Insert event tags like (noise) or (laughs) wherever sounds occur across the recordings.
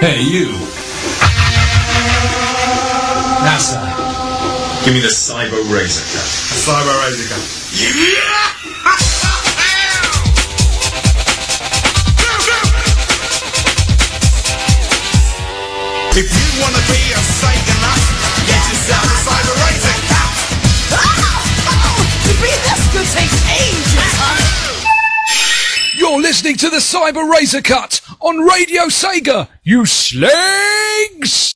Hey, you. NASA. Give me the Cyber Razor Cut. Cyber Razor Cut. Yeah! If you wanna be a Satanist, get yourself a Cyber Razor Cut. To be this good takes ages, honey. You're listening to the Cyber Razor Cut on Radio Sega, you slags!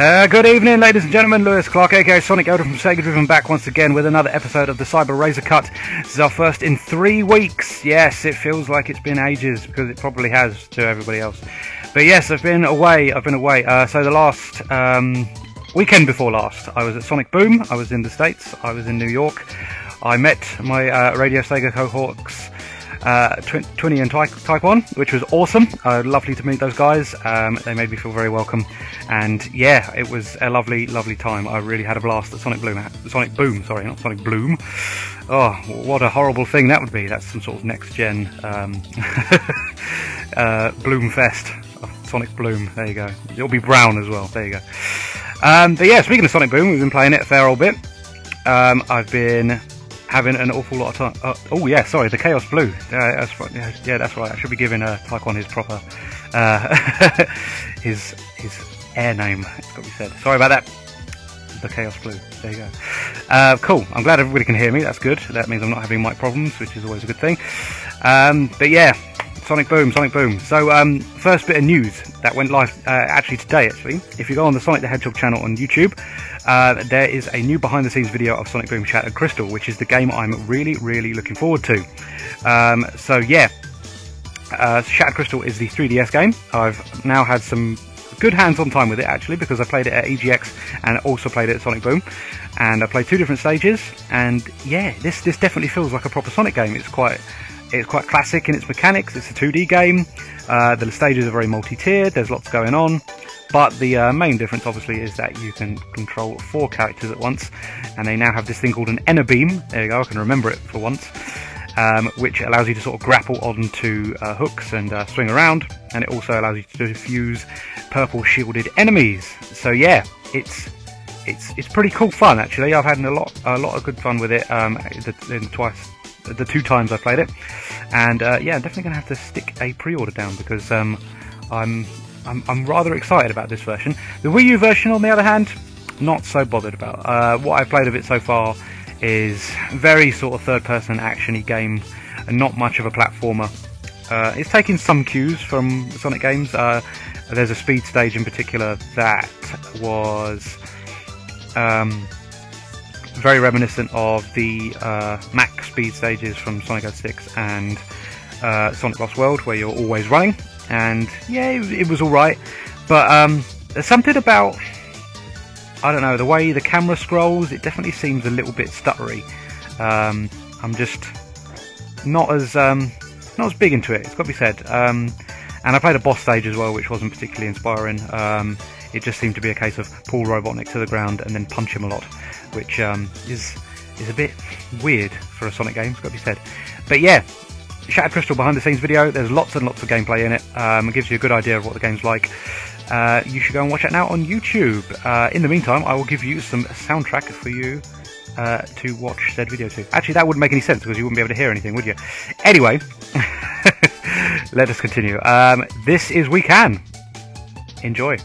Uh, good evening, ladies and gentlemen. Lewis Clark, aka Sonic Yoda from Sega Driven, back once again with another episode of the Cyber Razor Cut. This is our first in three weeks. Yes, it feels like it's been ages because it probably has to everybody else. But yes, I've been away. I've been away. Uh, so the last um, weekend before last, I was at Sonic Boom. I was in the States. I was in New York. I met my uh, Radio Sega cohorts uh, Tw- Twinny and Taekwon, which was awesome. Uh, lovely to meet those guys. Um, they made me feel very welcome, and yeah, it was a lovely, lovely time. I really had a blast at Sonic Bloom. Sonic Boom, sorry, not Sonic Bloom. Oh, what a horrible thing that would be. That's some sort of next gen um, (laughs) uh, Bloom Fest. Sonic Bloom. There you go. It'll be brown as well. There you go. Um, but yeah, speaking of Sonic Boom, we've been playing it a fair old bit. Um, I've been having an awful lot of time. Uh, oh yeah, sorry, the Chaos Blue. Yeah, that's right. Yeah, that's right. I should be giving uh, Taekwon his proper, uh, (laughs) his his air name. It's got to be said. Sorry about that. the Chaos Blue. There you go. Uh, cool. I'm glad everybody can hear me. That's good. That means I'm not having mic problems, which is always a good thing. Um, but yeah, Sonic Boom, Sonic Boom. So, um, first bit of news that went live uh, actually today. Actually, if you go on the Sonic the Hedgehog channel on YouTube, uh, there is a new behind-the-scenes video of Sonic Boom Shattered Crystal, which is the game I'm really, really looking forward to. Um, so yeah, uh, Shattered Crystal is the 3DS game. I've now had some good hands-on time with it actually because I played it at EGX and also played it at Sonic Boom, and I played two different stages. And yeah, this this definitely feels like a proper Sonic game. It's quite it's quite classic in its mechanics. It's a 2D game. Uh, the stages are very multi-tiered. There's lots going on. But the uh, main difference, obviously, is that you can control four characters at once, and they now have this thing called an Enerbeam. There you go, I can remember it for once. Um, which allows you to sort of grapple onto uh, hooks and uh, swing around, and it also allows you to defuse purple shielded enemies. So yeah, it's it's it's pretty cool fun actually. I've had a lot a lot of good fun with it um, the, in twice the two times I played it, and uh, yeah, I'm definitely gonna have to stick a pre-order down because um, I'm, I'm I'm rather excited about this version. The Wii U version, on the other hand, not so bothered about. Uh, what I've played of it so far is very sort of third-person actiony game, and not much of a platformer. Uh, it's taking some cues from Sonic games. Uh, there's a speed stage in particular that was um, very reminiscent of the uh, Mach speed stages from Sonic 06 and uh, Sonic Lost World, where you're always running. And yeah, it, it was all right, but um, there's something about I don't know the way the camera scrolls. It definitely seems a little bit stuttery. Um, I'm just not as um, not as big into it. It's got to be said. Um, and I played a boss stage as well, which wasn't particularly inspiring. Um, it just seemed to be a case of pull Robotnik to the ground and then punch him a lot, which um, is is a bit weird for a Sonic game. It's got to be said. But yeah, Shattered Crystal behind the scenes video. There's lots and lots of gameplay in it. Um, it gives you a good idea of what the game's like. Uh, you should go and watch it now on YouTube. Uh, in the meantime, I will give you some soundtrack for you uh, to watch said video to. Actually, that wouldn't make any sense because you wouldn't be able to hear anything, would you? Anyway, (laughs) let us continue. Um, this is We Can. Enjoy.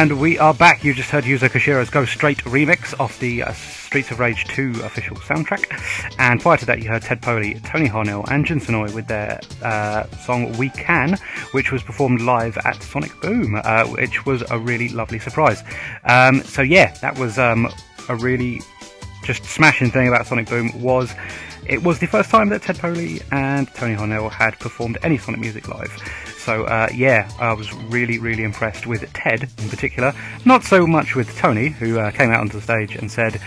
And we are back. You just heard Yuzo Koshiro's Go Straight remix of the uh, Streets of Rage 2 official soundtrack. And prior to that, you heard Ted Poley, Tony Harnell, and Jun Senoue with their uh, song We Can, which was performed live at Sonic Boom, uh, which was a really lovely surprise. Um, so, yeah, that was um, a really just smashing thing about Sonic Boom was it was the first time that Ted Poley and Tony Harnell had performed any Sonic music live. So uh, yeah, I was really, really impressed with Ted in particular. Not so much with Tony, who uh, came out onto the stage and said,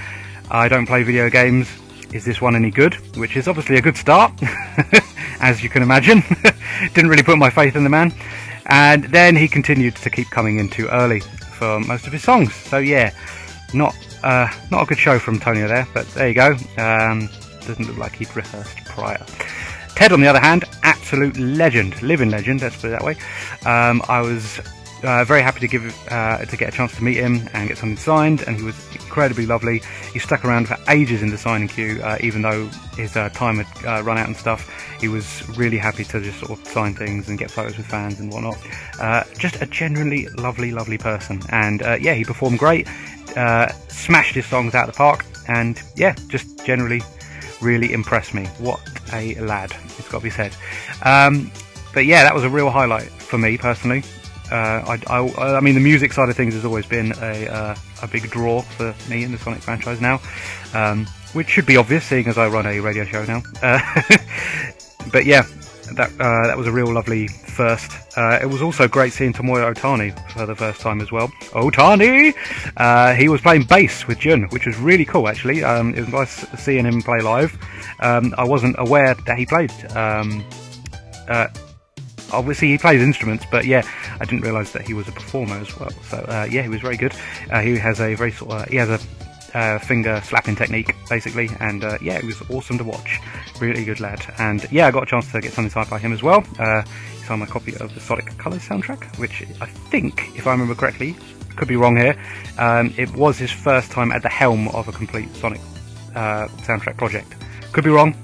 "I don't play video games. Is this one any good?" Which is obviously a good start, (laughs) as you can imagine. (laughs) Didn't really put my faith in the man. And then he continued to keep coming in too early for most of his songs. So yeah, not uh, not a good show from Tony there, but there you go. Um, doesn't look like he'd rehearsed prior. Ted, on the other hand, absolute legend, living legend. Let's put it that way. Um, I was uh, very happy to give uh, to get a chance to meet him and get something signed, and he was incredibly lovely. He stuck around for ages in the signing queue, uh, even though his uh, time had uh, run out and stuff. He was really happy to just sort of sign things and get photos with fans and whatnot. Uh, just a genuinely lovely, lovely person, and yeah, he performed great, smashed his songs out of the park, and yeah, just generally really impressed me. What a lad, it's got to be said. Um, but yeah, that was a real highlight for me personally. Uh, I, I, I, mean, the music side of things has always been a, uh, a big draw for me in the Sonic franchise now, um, which should be obvious seeing as I run a radio show now. Uh, (laughs) but yeah, that uh, that was a real lovely first. Uh, it was also great seeing Tomoya Ohtani for the first time as well. Ohtani! Uh, he was playing bass with Jun, which was really cool actually. Um, it was nice seeing him play live. Um, I wasn't aware that he played. Um, uh, obviously, he plays instruments, but yeah, I didn't realise that he was a performer as well. So uh, yeah, he was very good. Uh, he has a very sort of, he has a uh, finger slapping technique, basically. And uh, yeah, it was awesome to watch. Really good lad. And yeah, I got a chance to get something signed by him as well. Uh, he signed my copy of the Sonic Colors soundtrack, which I think, if I remember correctly, could be wrong here, um, it was his first time at the helm of a complete Sonic uh, soundtrack project. Could be wrong,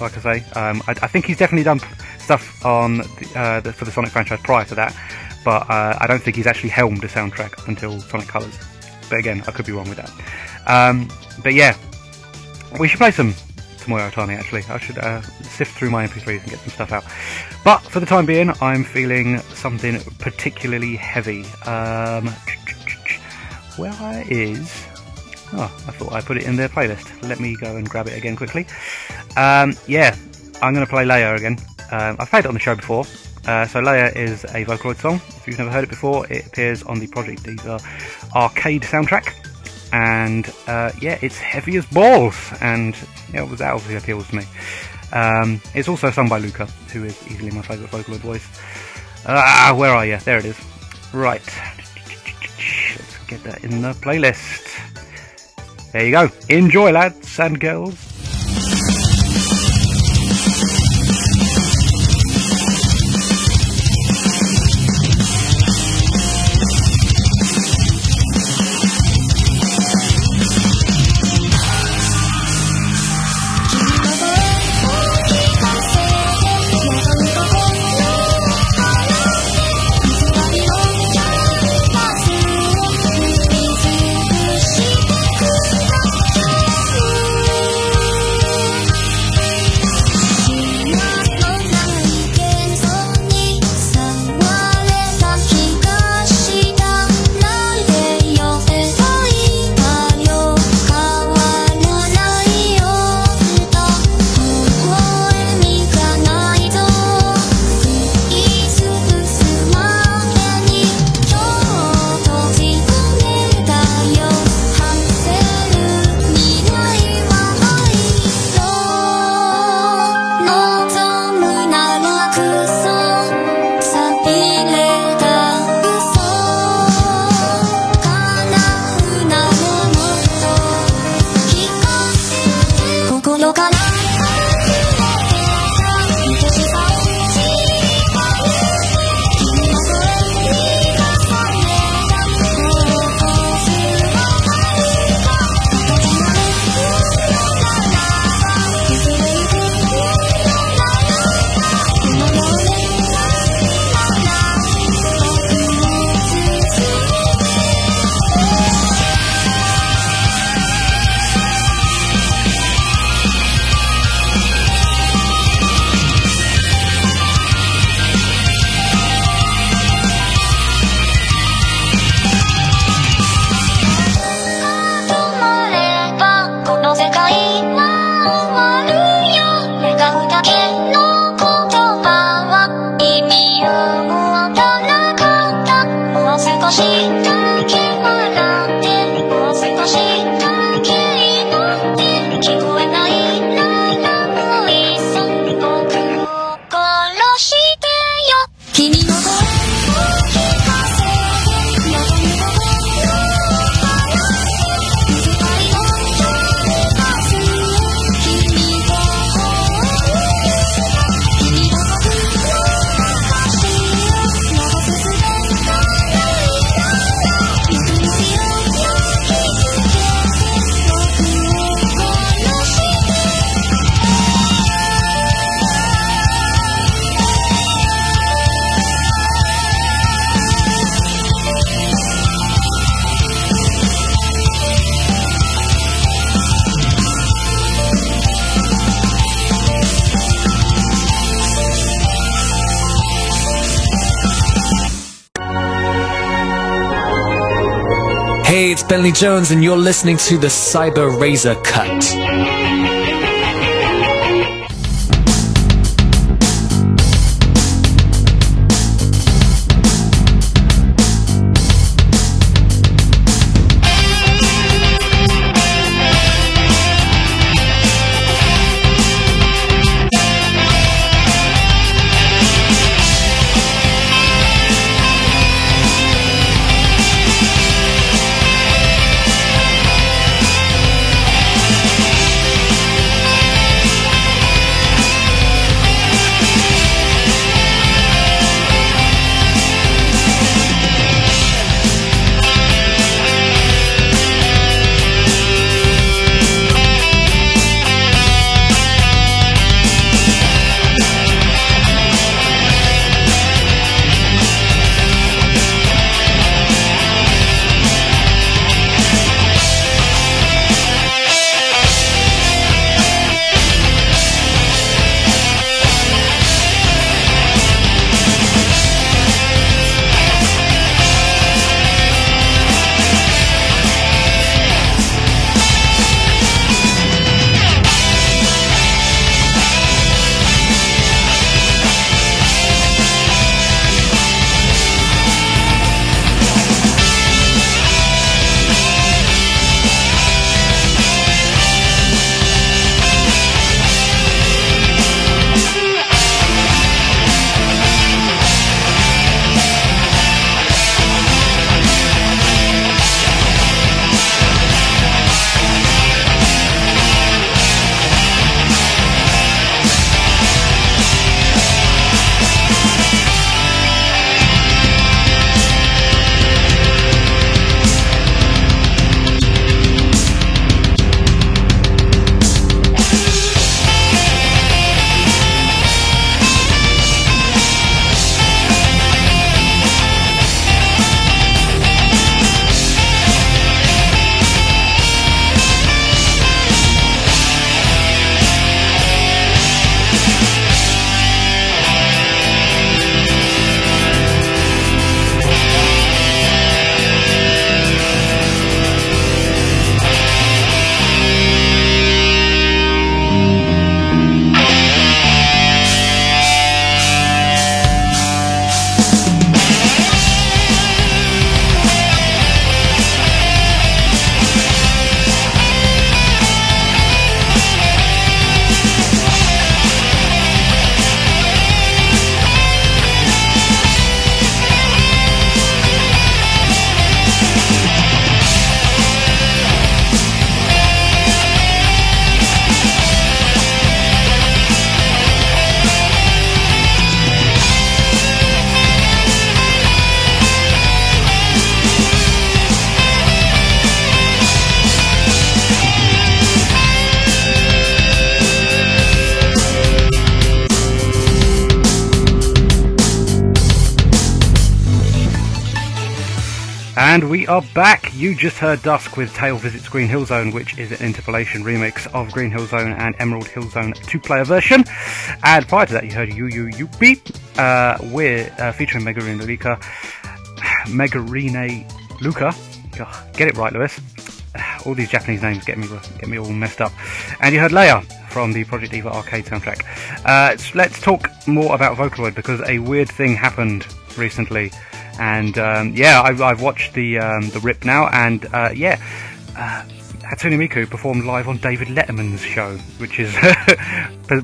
like I say. Um, I, I, think he's definitely done stuff on the, uh, the, for the Sonic franchise prior to that, but uh, I don't think he's actually helmed a soundtrack until Sonic Colors. But again, I could be wrong with that. Um, but yeah, we should play some Tomoya Ohtani actually. I should uh, sift through my MP3s and get some stuff out. But for the time being, I'm feeling something particularly heavy. Um, where is. Oh, I thought I put it in their playlist. Let me go and grab it again quickly. Um, yeah, I'm going to play Leia again. Um, I've played it on the show before. Uh, so Leia is a Vocaloid song. If you've never heard it before, it appears on the Project Diva arcade soundtrack and uh, yeah, it's heavy as balls, and yeah, that obviously appeals to me. Um, it's also sung by Luka, who is easily my favourite Vocaloid voice. Ah, where are you? There it is. Right, let's get that in the playlist. There you go. Enjoy, lads and girls. Jones, and you're listening to the Cyber Razor Cut. Are back. You just heard Dusk with Tail Visits Green Hill Zone, which is an interpolation remix of Green Hill Zone and Emerald Hill Zone two-player version. And prior to that, you heard Yu Yu Yu Beep, uh, with, uh, featuring Megurine Luka. (sighs) Megurine Luka. Get it right, Lewis. (sighs) All these Japanese names get me get me all messed up. And you heard Leia from the Project Diva arcade soundtrack. Uh, let's talk more about Vocaloid because a weird thing happened recently. And um, yeah, I've, I've watched the um, the rip now, and uh, yeah, uh, Hatsune Miku performed live on David Letterman's show, which is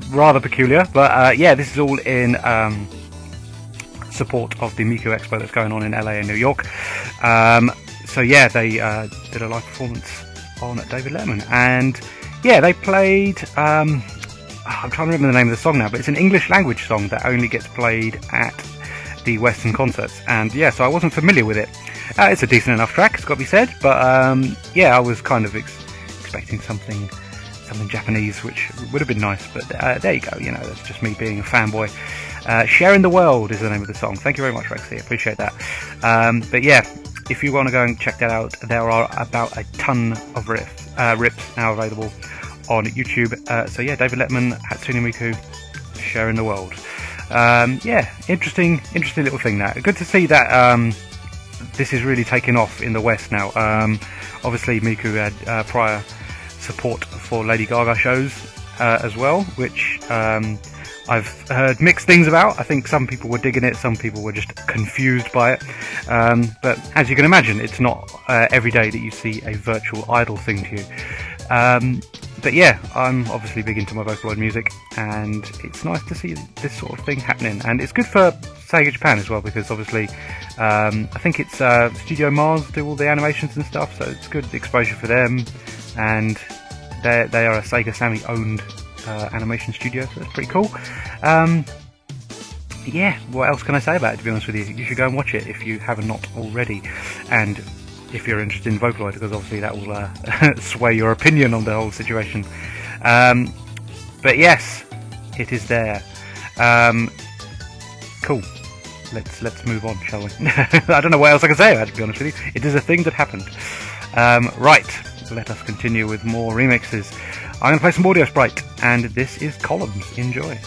(laughs) rather peculiar. But uh, yeah, this is all in um, support of the Miku Expo that's going on in LA and New York. Um, so yeah, they uh, did a live performance on David Letterman, and yeah, they played. Um, I'm trying to remember the name of the song now, but it's an English language song that only gets played at Western concerts. And yeah, so I wasn't familiar with it. Uh, it's a decent enough track, it's got to be said, but um, yeah, I was kind of ex- expecting something something Japanese, which would have been nice. But uh, there you go. You know, that's just me being a fanboy. Uh, Sharing the World is the name of the song. Thank you very much, Rexy. Appreciate that. Um, but yeah, if you want to go and check that out, there are about a ton of riff, uh, rips now available on YouTube. Uh, so yeah, David Letterman, Hatsune Miku, Sharing the World. Um, yeah, interesting, interesting little thing. That good to see that. Um, this is really taking off in the West now. Um, obviously, Miku had uh, prior support for Lady Gaga shows uh, as well, which um, I've heard mixed things about. I think some people were digging it, some people were just confused by it. Um, but as you can imagine, it's not uh, every day that you see a virtual idol thing to you. But yeah, I'm obviously big into my Vocaloid music, and it's nice to see this sort of thing happening. And it's good for Sega Japan as well, because obviously, um, I think it's uh, Studio Mars do all the animations and stuff, so it's good exposure for them. And they they are a Sega Sammy owned uh, animation studio, so it's pretty cool. Um, yeah, what else can I say about it? To be honest with you, you should go and watch it if you have not already, and if you're interested in Vocaloid, because obviously that will uh, (laughs) sway your opinion on the whole situation. Um, but yes, it is there. Um, cool. Let's let's move on, shall we? (laughs) I don't know what else I can say. To be honest with you, it is a thing that happened. Um, right, let us continue with more remixes. I'm going to play some Audio Sprite, and this is Columns. Enjoy.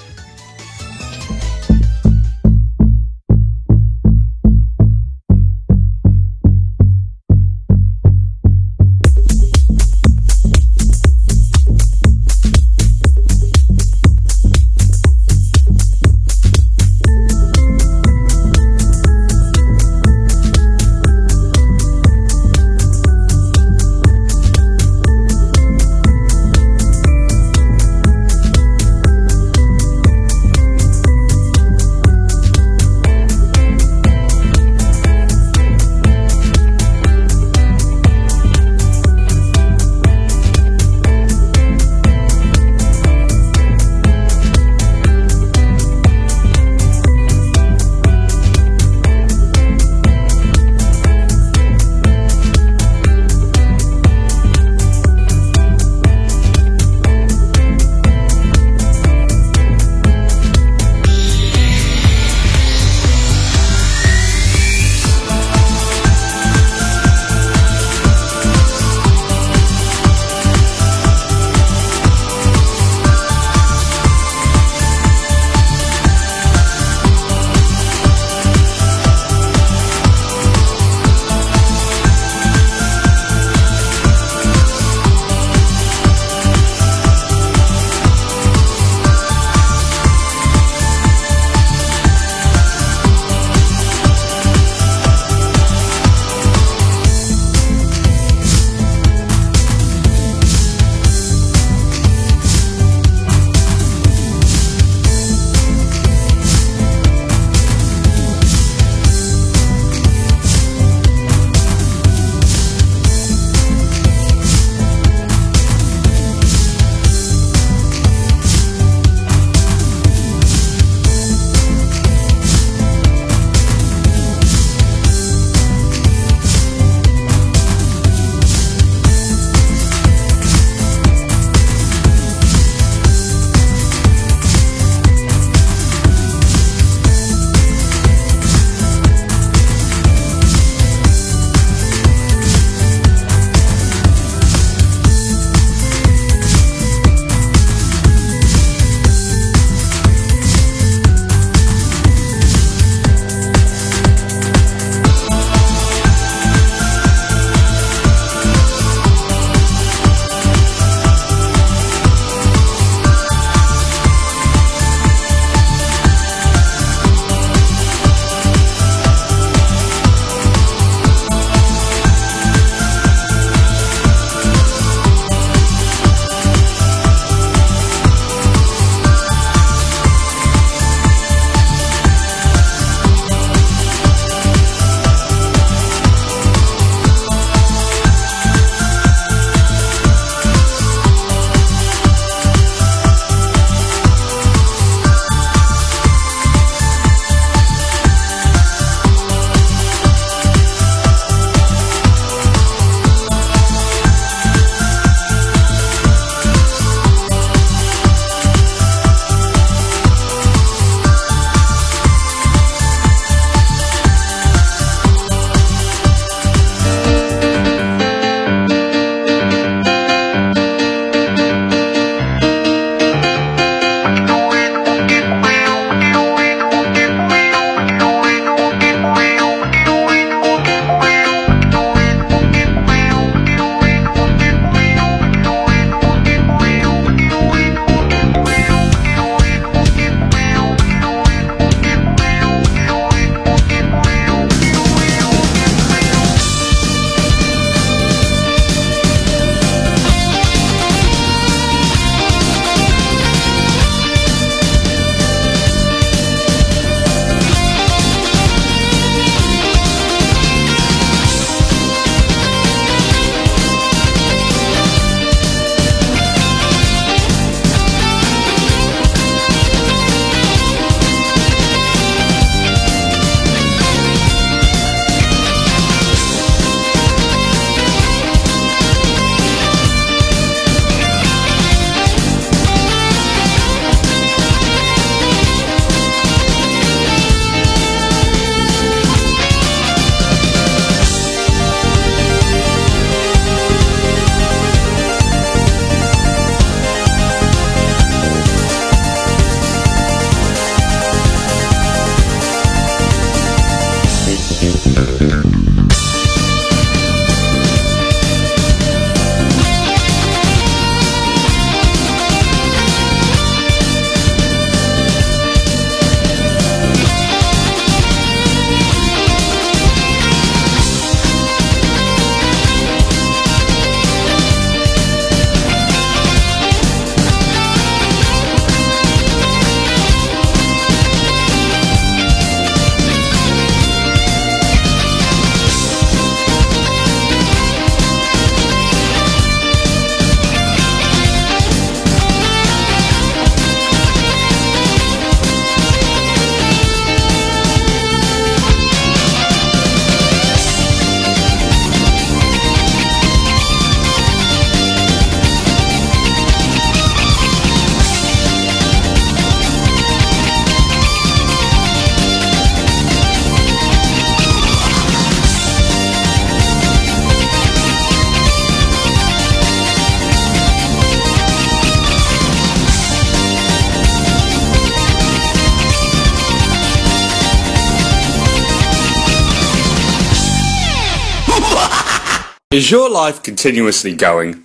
Is your life continuously going?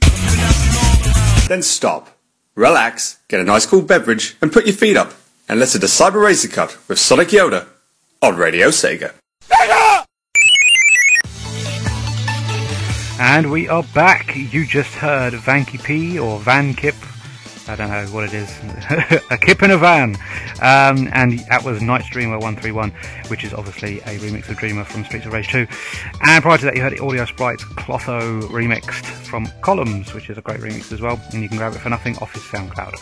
Then stop, relax, get a nice cool beverage, and put your feet up, and listen to Cyber Razor Cut with Sonic Yoda on Radio Sega. And we are back. You just heard Vanky P or Van Kip. I don't know what it is. (laughs) a kip in a van. Um, and that was Night's Dreamer 131, which is obviously a remix of Dreamer from Streets of Rage 2. And prior to that, you heard Audio Sprite's Clotho remixed from Columns, which is a great remix as well. And you can grab it for nothing off his SoundCloud.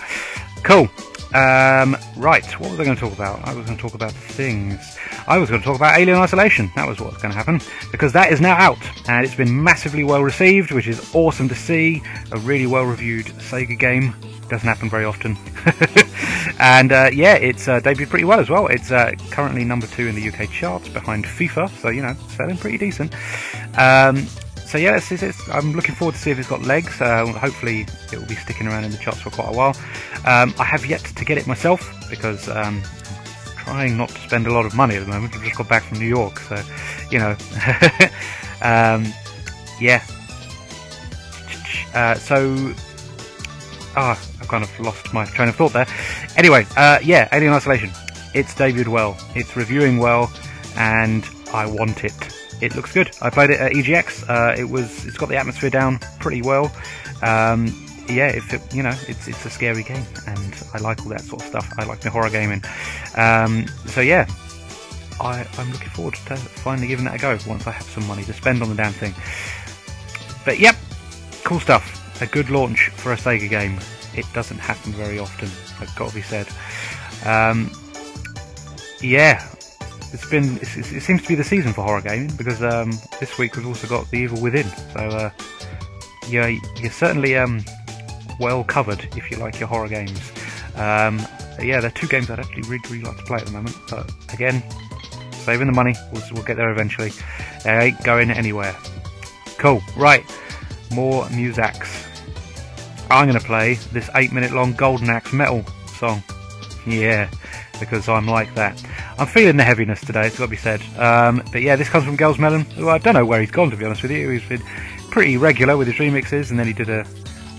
Cool. Um, right, what was I going to talk about? I was going to talk about things. I was going to talk about Alien Isolation. That was what was going to happen. Because that is now out. And it's been massively well received, which is awesome to see. A really well reviewed Sega game. Doesn't happen very often. (laughs) and uh, yeah, it's uh, debuted pretty well as well. It's uh, currently number two in the UK charts behind FIFA. So, you know, selling pretty decent. Um, so yeah, it's, it's, I'm looking forward to see if it's got legs. Uh, hopefully, it will be sticking around in the charts for quite a while. Um, I have yet to get it myself because um, I'm trying not to spend a lot of money at the moment. I've just got back from New York, so you know, (laughs) um, yeah. Uh, so, ah, I've kind of lost my train of thought there. Anyway, uh, yeah, Alien Isolation. It's debuted well. It's reviewing well, and I want it it looks good. I played it at EGX. Uh, it was it's got the atmosphere down pretty well. Um, yeah, if it, you know, it's it's a scary game, and I like all that sort of stuff. I like the horror gaming. Um, so yeah, I, I'm looking forward to finally giving that a go once I have some money to spend on the damn thing. But yep, cool stuff. A good launch for a Sega game. It doesn't happen very often. That's got to be said. Um, yeah, it's been it's, it seems to be the season for horror gaming because um, this week we've also got The Evil Within. So uh, yeah, you're certainly um, well covered if you like your horror games. Um, yeah, there are two games I'd actually really, really like to play at the moment, but again, saving the money. We'll, we'll get there eventually. They ain't going anywhere. Cool. Right, more Musax. I'm going to play this eight-minute-long Golden Axe metal song. Yeah, because I'm like that. I'm feeling the heaviness today, it's got to be said. Um, but yeah, this comes from Girls Melon, who I don't know where he's gone, to be honest with you. He's been pretty regular with his remixes, and then he did a,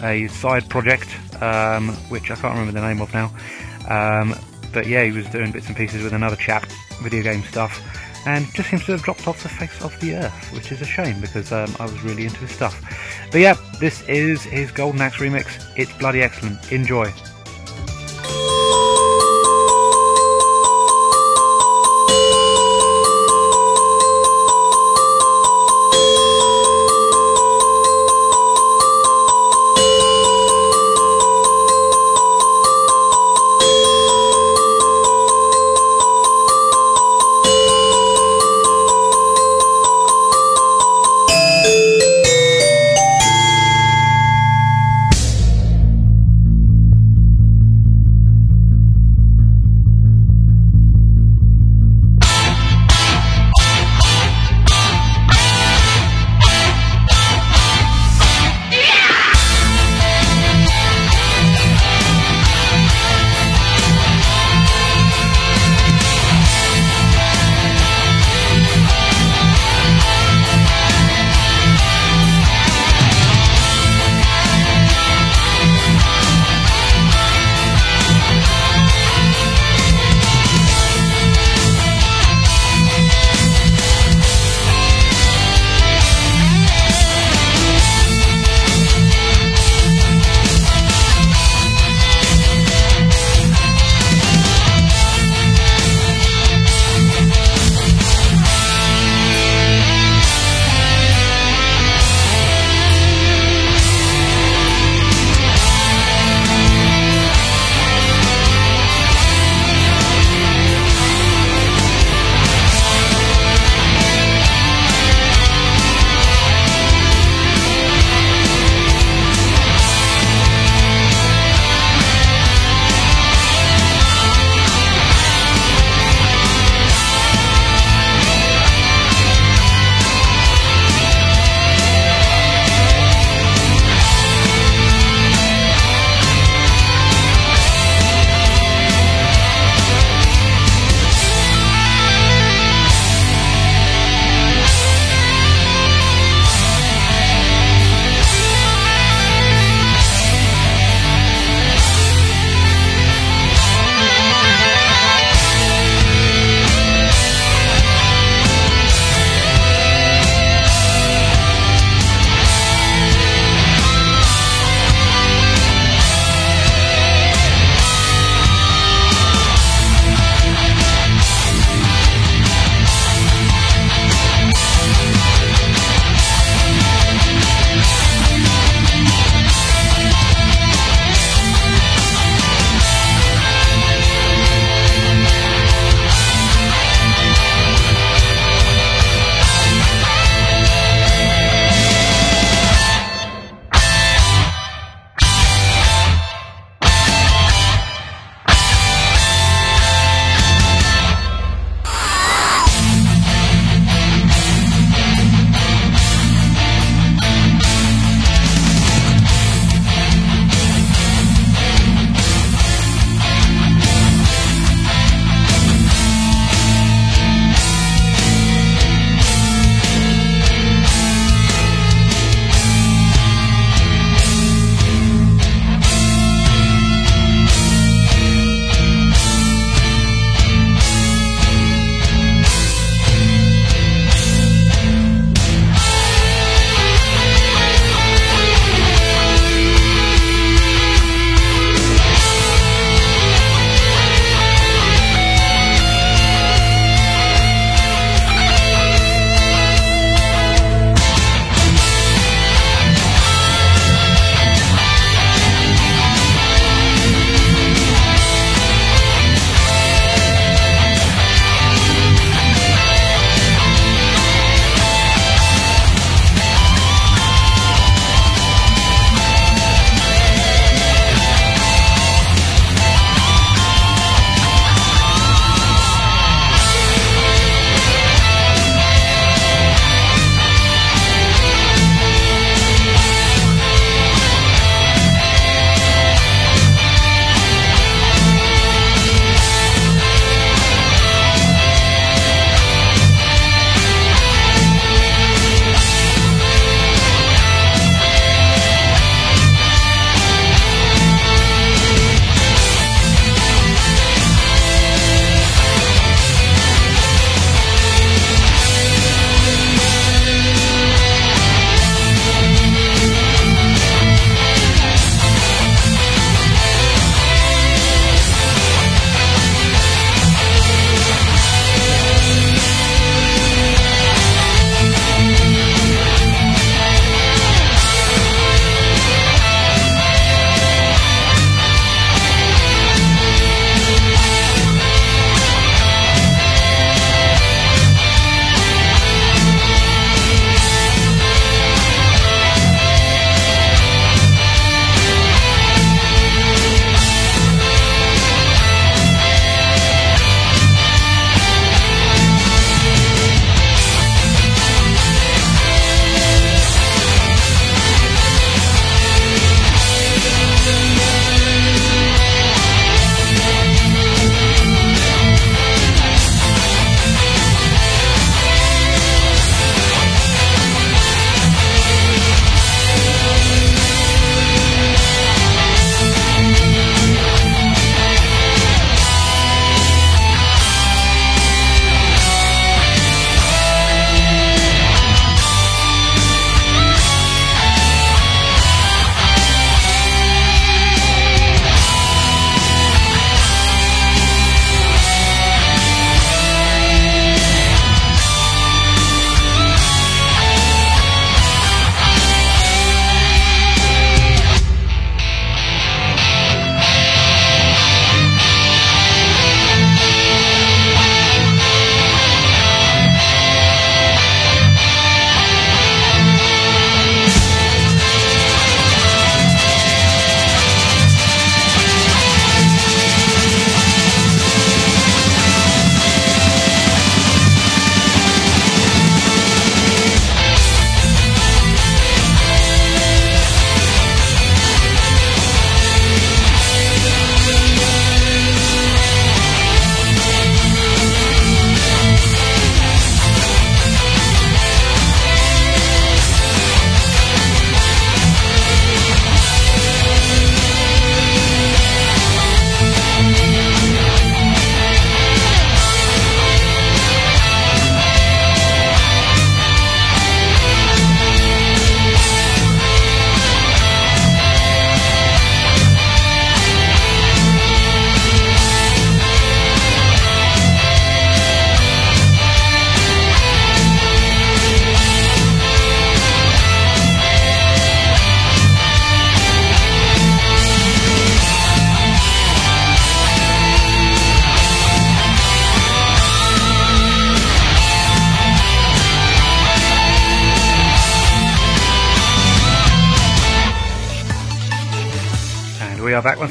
a side project, um, which I can't remember the name of now. Um, but yeah, he was doing bits and pieces with another chap, video game stuff, and just seems to have dropped off the face of the earth, which is a shame because um, I was really into his stuff. But yeah, this is his Golden Axe remix. It's bloody excellent. Enjoy.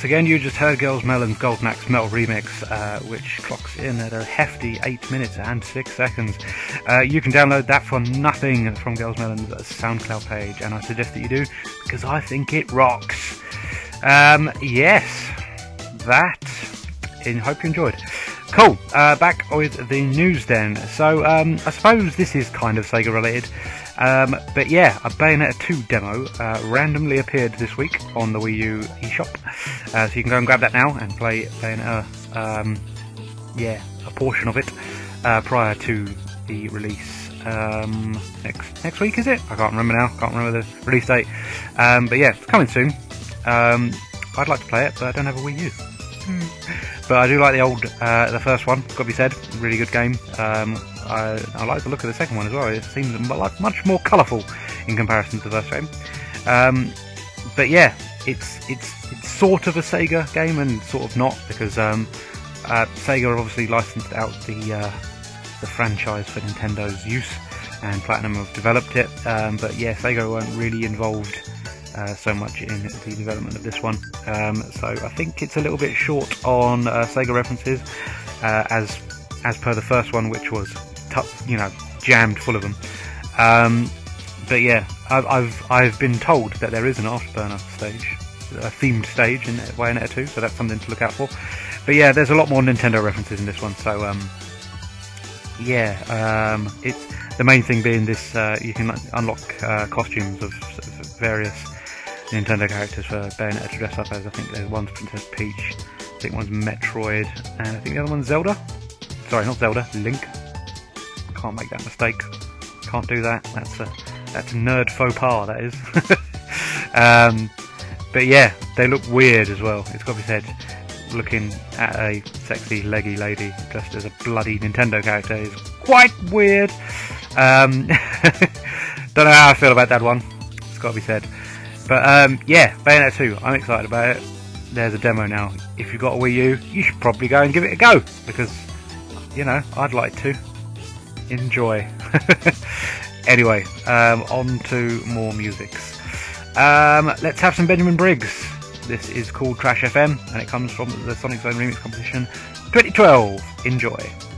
Once again. You just heard Girls Melon's Golden Axe Metal Remix, uh, which clocks in at a hefty 8 minutes and 6 seconds. Uh, you can download that for nothing from Girls Melon's SoundCloud page, and I suggest that you do because I think it rocks. Um, yes, that. I hope you enjoyed. Cool. Uh, back with the news then. So um, I suppose this is kind of Sega related. Um, but yeah, a Bayonetta 2 demo uh, randomly appeared this week on the Wii U eShop. Uh, so you can go and grab that now and play Bayonetta, um, yeah, a portion of it uh, prior to the release um, next next week, is it? I can't remember now. Can't remember the release date. Um, but yeah, it's coming soon. Um, I'd like to play it, but I don't have a Wii U. But I do like the old, uh, the first one. Got to be said, really good game. Um, I, I like the look of the second one as well. It seems much more colourful in comparison to the first game. Um, but yeah, it's it's it's sort of a Sega game and sort of not because um, uh, Sega obviously licensed out the uh, the franchise for Nintendo's use, and Platinum have developed it. Um, but yeah, Sega weren't really involved uh, so much in the development of this one. Um, so I think it's a little bit short on uh, Sega references, uh, as as per the first one, which was tu- you know jammed full of them. Um, but yeah, I've, I've I've been told that there is an After Burner stage, a themed stage in Bayonetta 2, so that's something to look out for. But yeah, there's a lot more Nintendo references in this one, so um, yeah, um, it's the main thing being this: uh, you can unlock uh, costumes of of various Nintendo characters for Bayonetta to dress up as. I think there's one's Princess Peach, I think one's Metroid, and I think the other one's Zelda. Sorry, not Zelda, Link. Can't make that mistake. Can't do that. That's a that's a nerd faux pas. That is. (laughs) um, but yeah, they look weird as well. It's got to be said. Looking at a sexy leggy lady dressed as a bloody Nintendo character is quite weird. Um, (laughs) don't know how I feel about that one. It's got to be said. But um, yeah, Bayonetta 2, I'm excited about it. There's a demo now. If you've got a Wii U, you should probably go and give it a go because, you know, I'd like to. Enjoy. (laughs) anyway, um, on to more musics. Um, let's have some Benjamin Briggs. This is called Trash FM and it comes from the Sonic Zone Remix Competition 2012. Enjoy.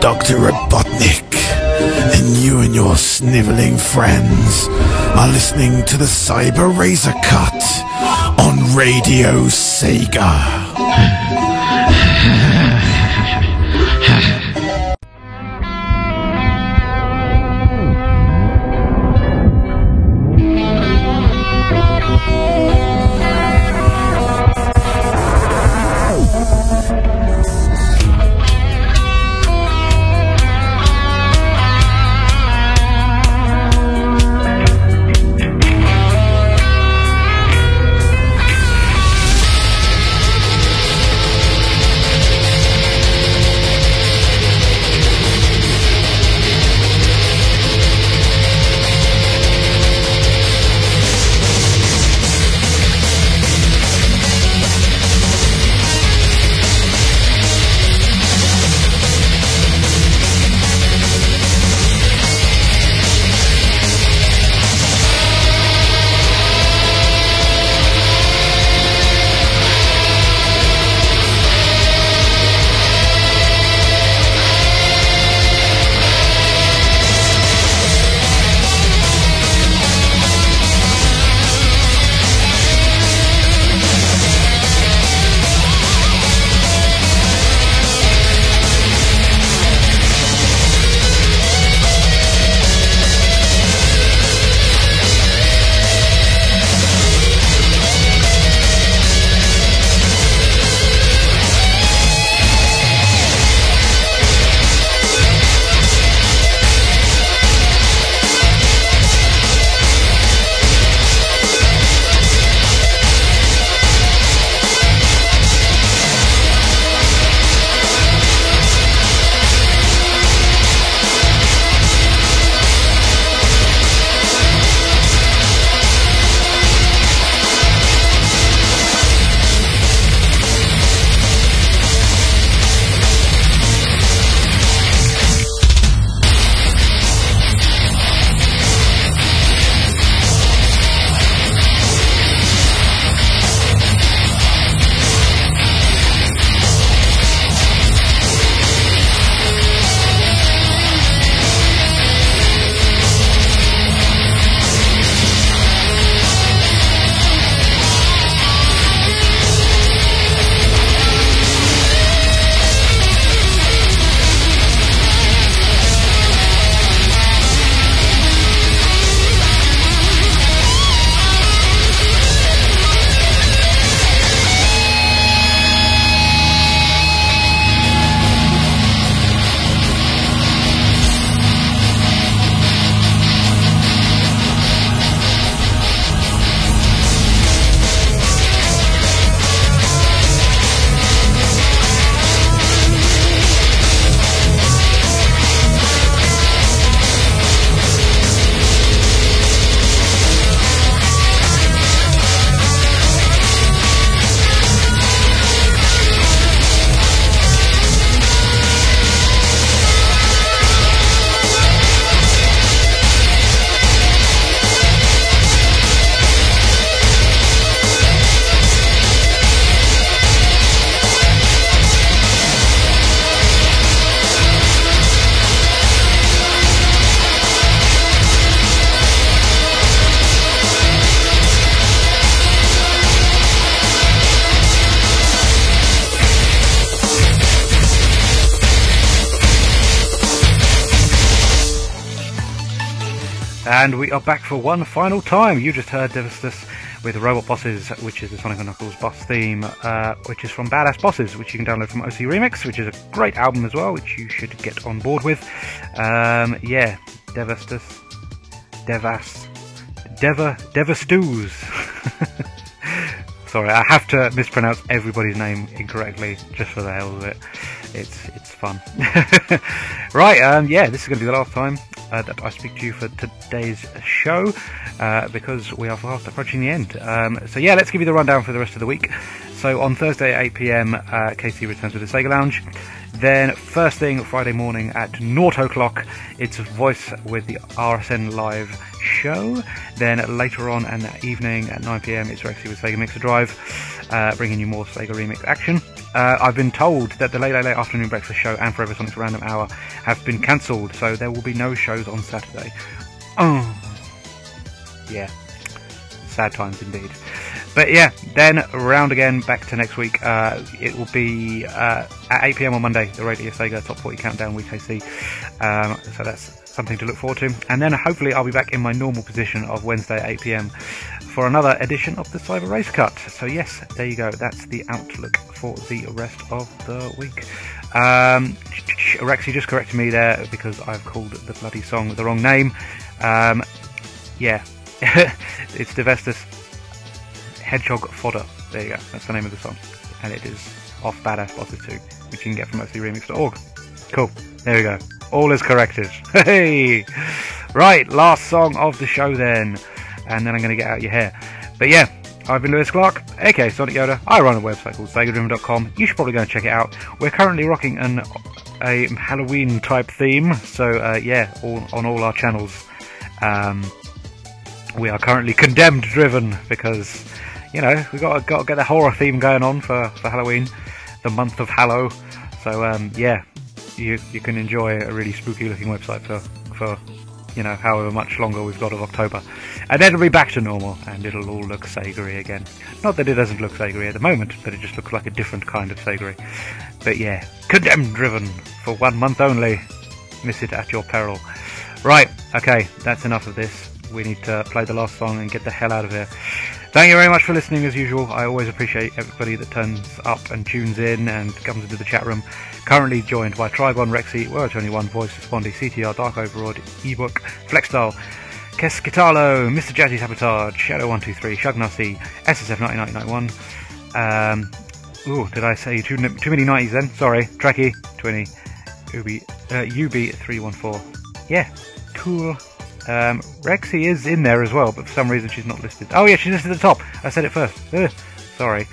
Dr. Robotnik, and you and your sniveling friends are listening to the Cyber Razor Cut on Radio Sega. And we are back for one final time. You just heard Devastus with Robot Bosses, which is the Sonic Knuckles boss theme, uh, which is from Badass Bosses, which you can download from OC Remix, which is a great album as well, which you should get on board with. Um, yeah, Devastus, Devas, Deva, Devastews. (laughs) Sorry, I have to mispronounce everybody's name incorrectly just for the hell of it. It's it's fun. (laughs) right, um, yeah, this is going to be the last time uh, that I speak to you for today's show uh, because we are fast approaching the end. Um, so yeah, let's give you the rundown for the rest of the week. So on Thursday at 8 pm, uh, Casey returns with the Sega Lounge. Then first thing Friday morning at 0 o'clock, it's Voice with the RSN Live show. Then later on in the evening at 9 pm, it's Rexy with Sega Mixer Drive, uh, bringing you more Sega Remix action. Uh, I've been told that the Late Late Late Afternoon Breakfast Show and Forever Sonic's Random Hour have been cancelled, so there will be no shows on Saturday. Oh, yeah, sad times indeed. But yeah, then round again, back to next week. Uh, it will be uh, at 8 pm on Monday, the Radio Sega Top 40 Countdown Week AC. Um, so that's something to look forward to. And then hopefully I'll be back in my normal position of Wednesday at 8 pm for another edition of the Cyber Razor Cut. So yes, there you go. That's the outlook for the rest of the week. Um, Rexy just corrected me there because I've called the bloody song the wrong name. Um, yeah, (laughs) it's Devastus Hedgehog Fodder. There you go. That's the name of the song. And it is off Badass Bosses 2, which you can get from mostly-remixed.org. Cool. There we go. All is corrected. (laughs) Hey! Right, last song of the show then. And then I'm going to get out your hair. But yeah, I've been Lewis Clark, aka Sonic Yoda. I run a website called SegaDriven.com. You should probably go and check it out. We're currently rocking an a Halloween type theme, so uh, yeah, all, on all our channels. Um, we are currently condemned driven because you know we got got to get the horror theme going on for, for Halloween, the month of Hallow. So um, yeah, you you can enjoy a really spooky looking website for for you know however much longer we've got of October, and then it'll be back to normal and it'll all look Sagery again. Not that it doesn't look Sagery at the moment, but it just looks like a different kind of Sagery. But yeah, condemned driven for one month only. Miss it at your peril. Right, okay, that's enough of this. We need to play the last song and get the hell out of here. Thank you very much for listening as usual. I always appreciate everybody that turns up and tunes in and comes into the chat room. Currently joined by Trigon, Rexy, Word 21, Voice Respondi, CTR, Dark Overlord, Ebook, Flexstyle, Keskitalo, Mr. Jazzy Sabotage, Shadow123, Shugnassi, SSF9991. Um, ooh, did I say too, too many 90s then? Sorry. Trekkie, 20, Ubi, uh, UB314. Yeah, cool. Um, Rexy is in there as well, but for some reason she's not listed. Oh yeah, she's listed at the top. I said it first. Ugh, sorry.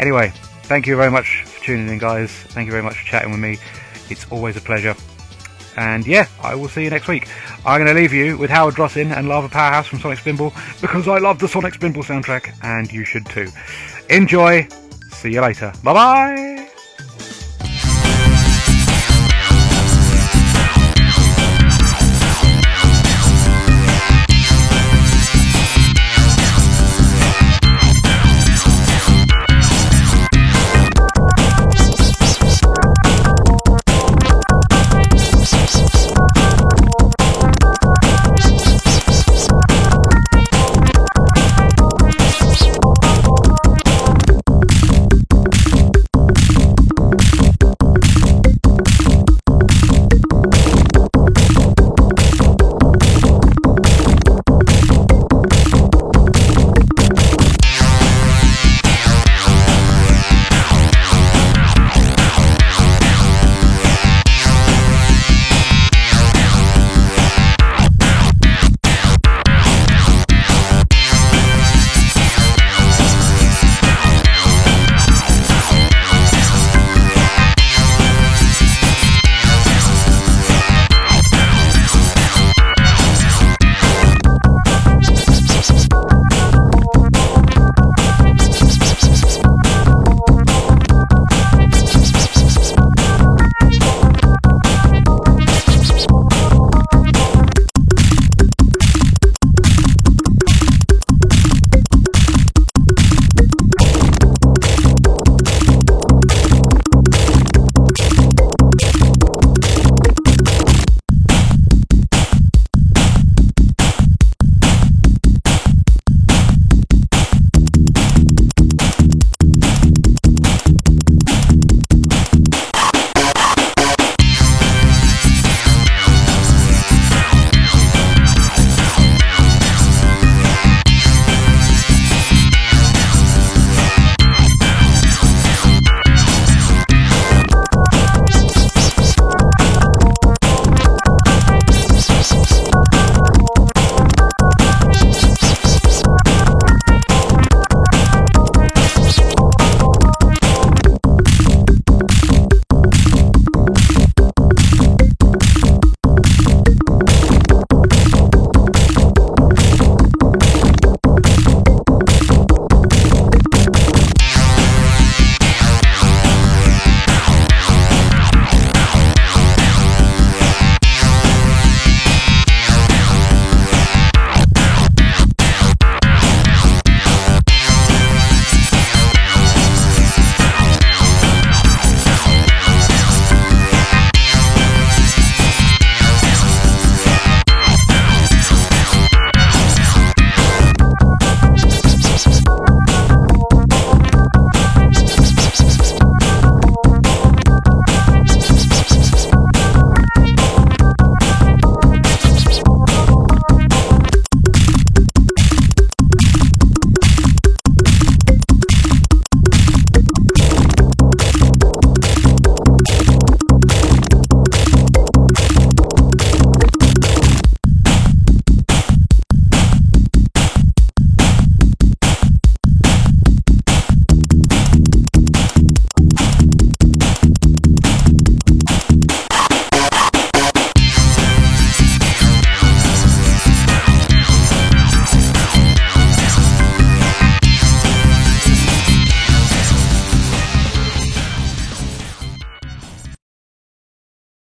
Anyway, thank you very much for tuning in, guys. Thank you very much for chatting with me. It's always a pleasure. And yeah, I will see you next week. I'm going to leave you with Howard Drossin and Lava Powerhouse from Sonic Spinball because I love the Sonic Spinball soundtrack and you should too. Enjoy. See you later. Bye bye.